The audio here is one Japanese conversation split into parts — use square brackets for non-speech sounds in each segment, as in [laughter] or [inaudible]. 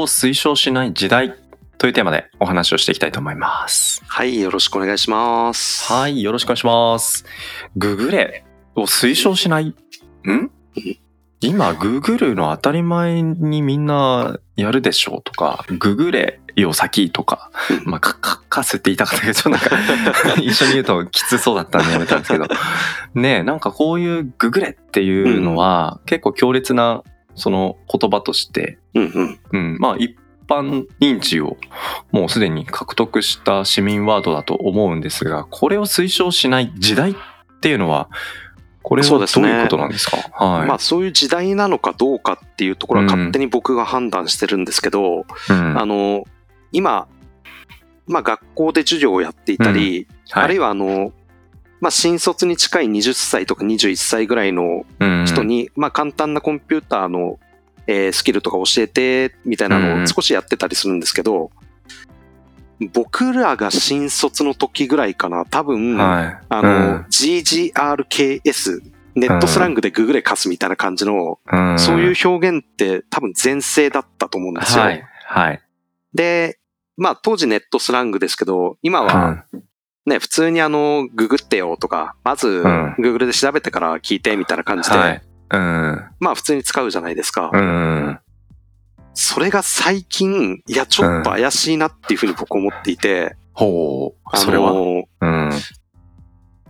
を推奨しない時代というテーマでお話をしていきたいと思います。はい、よろしくお願いします。はい、よろしくお願いします。ググレを推奨しない？ん？今、ググるの当たり前にみんなやるでしょうとか、ググレよ先とか、まあ、か、か、かせって言いたかったけど、なんか、[laughs] 一緒に言うときつそうだったんでやめたんですけど、ねえ、なんかこういうググレっていうのは、結構強烈な、その言葉として、うんうん。うん、まあ一般認知をもうすでに獲得した市民ワードだと思うんですが、これを推奨しない時代っていうのは、これはどうそうですね。いうことなんですか？はい。まあそういう時代なのかどうかっていうところは勝手に僕が判断してるんですけど、うん。あの、今、まあ学校で授業をやっていたり、あるいははあの、まあ新卒に近い20歳とか21歳ぐらいのい人、に、まあ簡単なコンピューターの、えースキルとか教えてみたいなのを少しやってたりするんですけど、僕らが新卒の時ぐらいかな、多分、はい。あの、うん GGRKS、ネットスラングでググレカスみたいな感じの、うんそういう表現って多分前世だったと思うんですよ。はい。はい。で、まあ当時ネットスラングですけど、今はね、普通にあの、ググってよとか、まずんグーグルで調べてから聞いてみたいな感じで、はい。うん。まあ普通に使うじゃないですか。うん。それが最近、いや、ちょっと怪しいなっていうふうに僕思っていて、ほう。あそれは？の、うん。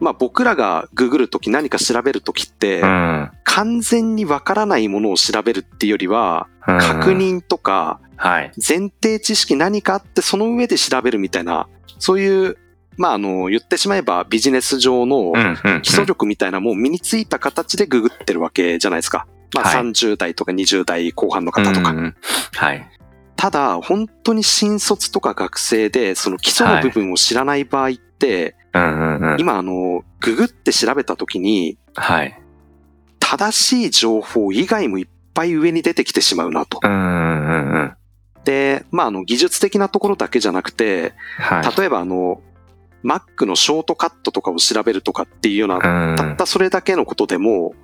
まあ僕らがググるとき何か調べるときって、うん。完全にわからないものを調べるっていうよりは、うん確。認とか、はい。前提知識何かあってその上で調べるみたいな、そういう、まああの、言ってしまえばビジネス上の。基礎力みたいなもう身についた形でググってるわけじゃないですか。まあはい30代とか20代後半の方とか。うんはい。ただ、本当に新卒とか学生で、その基礎の部分を知らない場合って。今あの、ググって調べた時に、はい。正しい情報以外もいっぱい上に出てきてしまうなと。うんうんうんうん。で、まあ、あの、技術的なところだけじゃなくて、はい。例えばあの、Mac のショートカットとかを調べるとかっていうような、うんたったそれだけのことでも、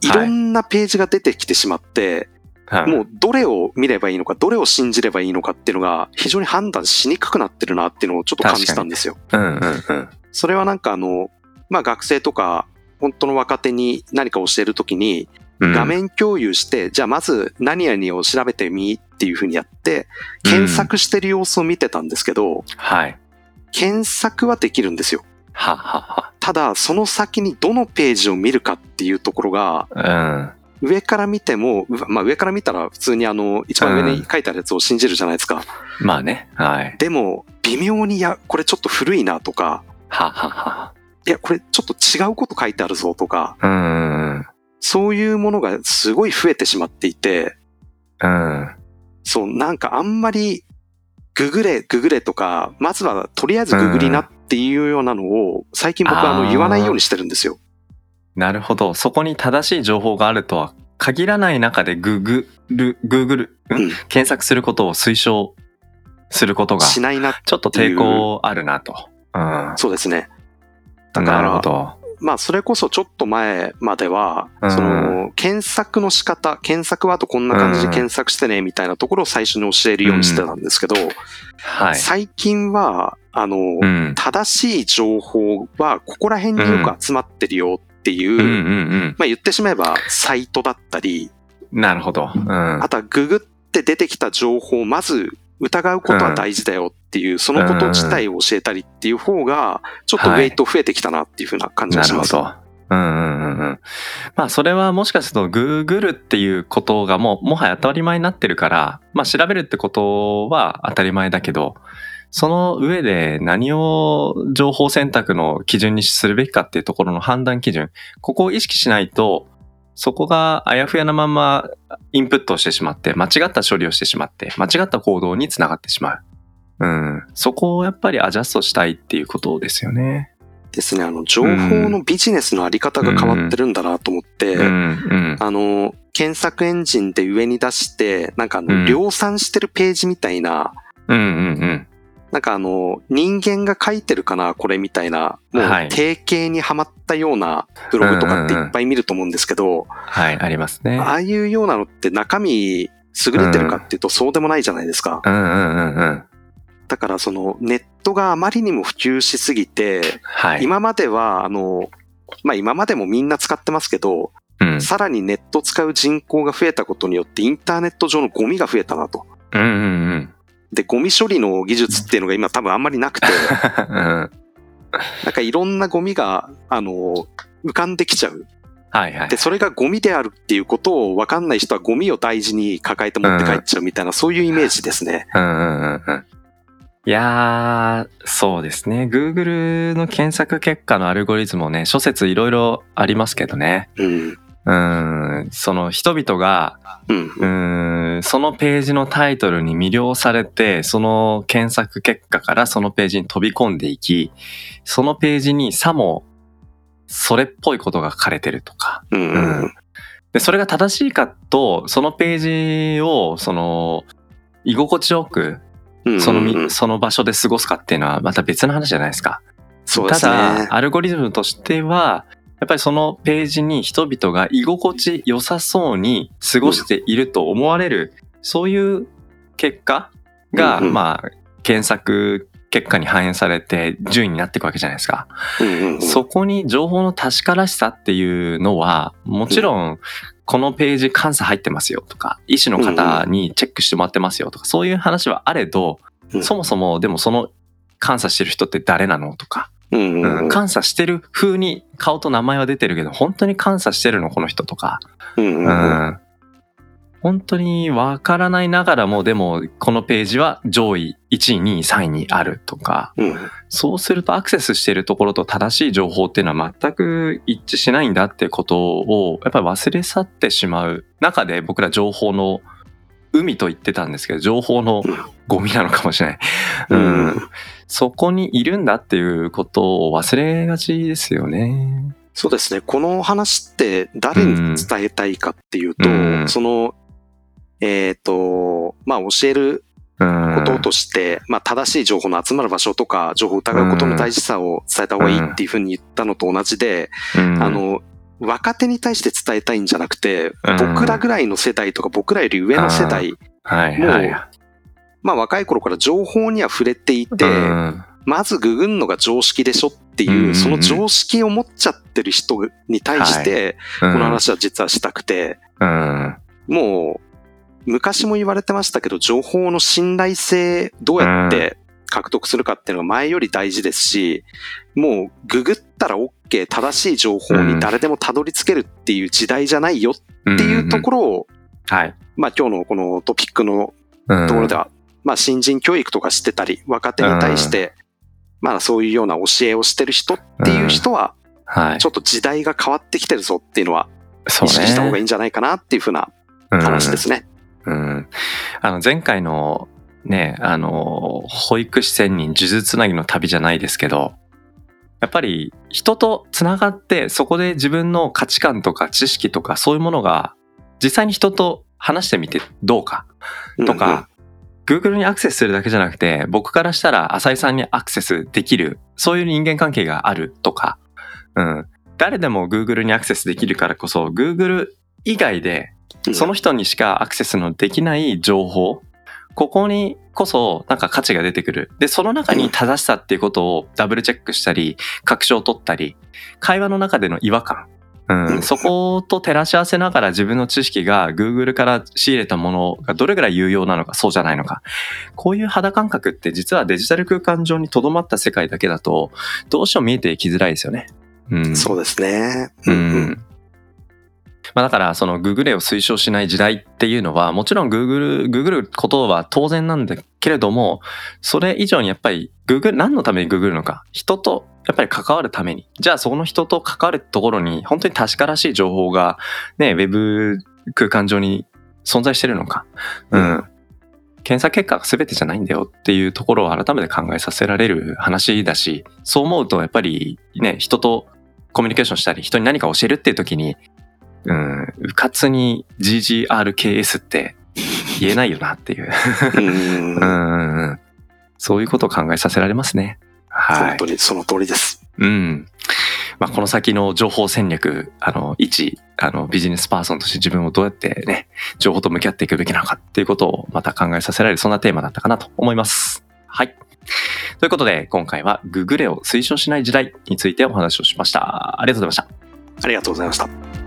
いろんなページが出てきてしまって、はいもうどれを見ればいいのか、どれを信じればいいのかっていうのが非常に判断しにくくなってるなっていうのをちょっと感じたんですよ。うんうんうん。それはなんかあの、まあ学生とか、本当の若手に何か教えるときに、うん画面共有して、じゃあまず何々を調べてみっていうふうにやって、検索してる様子を見てたんですけど、はい。検索はできるんですよ。ははは。ただ、その先にどのページを見るかっていうところが、うん。上から見ても、うわまあ上から見たら普通にあの、一番上に書いてあるやつを信じるじゃないですか。まあね。はい。でも、微妙に、いや、これちょっと古いなとか、はははいや、これちょっと違うこと書いてあるぞとか、うん。そういうものがすごい増えてしまっていて、うん。そう、なんかあんまり、ググれ、ググれとか、まずはとりあえずググりなっていうようなのを、最近僕はあの言わないようにしてるんですよ。なるほど。そこに正しい情報があるとは限らない中でググる、グーグル、うん？検索することを推奨することが、しないな。ちょっと抵抗あるなと。うん。そうですね。だからなるほど。まあ、それこそちょっと前までは、うんその、検索の仕方、検索ワードこんな感じで検索してね、みたいなところを最初に教えるようにしてたんですけど、はい。最近は、あの、うん。正しい情報はここら辺によく集まってるよっていう。まあ言ってしまえばサイトだったり、なるほど。うん。あとはググって出てきた情報をまず疑うことは大事だよっていう、そのこと自体を教えたりっていう方が、ちょっとウェイト増えてきたなっていうふうな感じながします。るほど。うんうんうんうん。まあそれはもしかすると Google っていうことがもうもはや当たり前になってるから、まあ調べるってことは当たり前だけど、その上で何を情報選択の基準にするべきかっていうところの判断基準、ここを意識しないと、そこがあやふやなまんまインプットをしてしまって、間違った処理をしてしまって、間違った行動につながってしまう。うん。そこをやっぱりアジャストしたいっていうことですよね。ですね、あの、情報のビジネスのあり方が変わってるんだなと思って。あの、検索エンジンで上に出して、なんかあの、うん量産してるページみたいな、うんうんうん。なんかあの、人間が書いてるかな、これみたいな、もうはい定型にはまったようなブログとかっていっぱい見ると思うんですけど、はい、ありますね。ああいうようなのって中身優れてるかっていうとそうでもないじゃないですか。うんうんうんうん。だからそのネットがあまりにも普及しすぎて、はい。今まではあの、まあ今までもみんな使ってますけど、うん。さらにネット使う人口が増えたことによってインターネット上のゴミが増えたなと。うんうんうん。で、ゴミ処理の技術っていうのが今多分あんまりなくて、[laughs] うん。なんかいろんなゴミが、あの、浮かんできちゃう。はいはいで、。それがゴミであるっていうことを分かんない人はゴミを大事に抱えて持って帰っちゃうみたいな、そういうイメージですね。うんうんうんうん。いやー、そうですね。Google の検索結果のアルゴリズムもね、諸説いろいろありますけどね。うん。うん、その人々が、うん。うん、そのページのタイトルに魅了されて、その検索結果からそのページに飛び込んでいき、そのページにさもそれっぽいことが書かれてるとか。うん。うん。で、それが正しいかと、そのページを、その、居心地よく、うん。そのその場所で過ごすかっていうのはまた別の話じゃないですか。そうですただね、。アルゴリズムとしては、やっぱりそのページに人々が居心地良さそうに過ごしていると思われる、そういう結果が、うんうん。まあ、検索結果に反映されて順位になっていくわけじゃないですか。そこに情報の確からしさっていうのは、もちろん、このページ監査入ってますよとか、医師の方にチェックしてもらってますよとか、そういう話はあれど、うん。そもそもでもその監査してる人って誰なのとか、うんうんううん。ん監査してる風に顔と名前は出てるけど、本当に監査してるのこの人とか、うんうんううん。ん本当にわからないながらも、でもこのページは上位1位、2位、3位にあるとか、うん。そうするとアクセスしているところと正しい情報っていうのは全く一致しないんだってことをやっぱり忘れ去ってしまう中で僕ら情報の海と言ってたんですけど情報のゴミなのかもしれない、う [laughs] うん。ん、そこにいるんだっていうことを忘れがちですよね。そうですね。この話って誰に伝えたいかっていうと、うん。その、えっ、と、まあ教えるうん。こととして、まあ正しい情報の集まる場所とか、情報を疑うことの大事さを伝えた方がいいっていうふうに言ったのと同じで、うん。あの、若手に対して伝えたいんじゃなくて、うん。僕らぐらいの世代とか僕らより上の世代、もまあ若い頃から情報には触れていて、うん。まずググんのが常識でしょっていう、うんその常識を持っちゃってる人に対して、この話は実はしたくて、うん。もう、昔も言われてましたけど、情報の信頼性どうやって獲得するかっていうのが前より大事ですし、もうググったら OK、正しい情報に誰でもたどり着けるっていう時代じゃないよっていうところを、はい。まあ今日のこのトピックのうんところでは、まあ新人教育とかしてたり、若手に対して、まあそういうような教えをしてる人っていう人は、はい。ちょっと時代が変わってきてるぞっていうのはそう意識した方がいいねんじゃないかなっていうふうな話ですね。うん。あの、前回のね、あの、保育士千人、呪術つなぎの旅じゃないですけど、やっぱり人とつながって、そこで自分の価値観とか知識とかそういうものが、実際に人と話してみてどうかとか、Google にアクセスするだけじゃなくて、僕からしたら浅井さんにアクセスできる、そういう人間関係があるとか、うん。誰でも Google にアクセスできるからこそ、Google 以外でうんその人にしかアクセスのできない情報、ここにこそなんか価値が出てくる。で、その中に正しさっていうことをダブルチェックしたり、確証を取ったり、会話の中での違和感。うんうんそこと照らし合わせながら自分の知識が Google から仕入れたものがどれぐらい有用なのかそうじゃないのか。こういう肌感覚って実はデジタル空間上に留まった世界だけだとどうしても見えてきづらいですよね。うん。そうですね。ううんうんん。まあだからその Google を推奨しない時代っていうのはもちろん Google、Google ことは当然なんだけれども、それ以上にやっぱり Google、何のために Google のか、人とやっぱり関わるために、じゃあその人と関わるところに本当に確からしい情報がね、ウェブ空間上に存在してるのか。うん。検査結果が全てじゃないんだよっていうところを改めて考えさせられる話だし、そう思うとやっぱりね、人とコミュニケーションしたり、人に何か教えるっていう時に、うん、うかつに GGRKS って言えないよなっていう。うんうんうんうんそういうことを考えさせられますね。はい。本当にその通りです。うん。まあ、この先の情報戦略、あの、一、あの、ビジネスパーソンとして自分をどうやってね、情報と向き合っていくべきなのかっていうことをまた考えさせられる、そんなテーマだったかなと思います。はい。ということで、今回はググレを推奨しない時代についてお話をしました。ありがとうございました。ありがとうございました。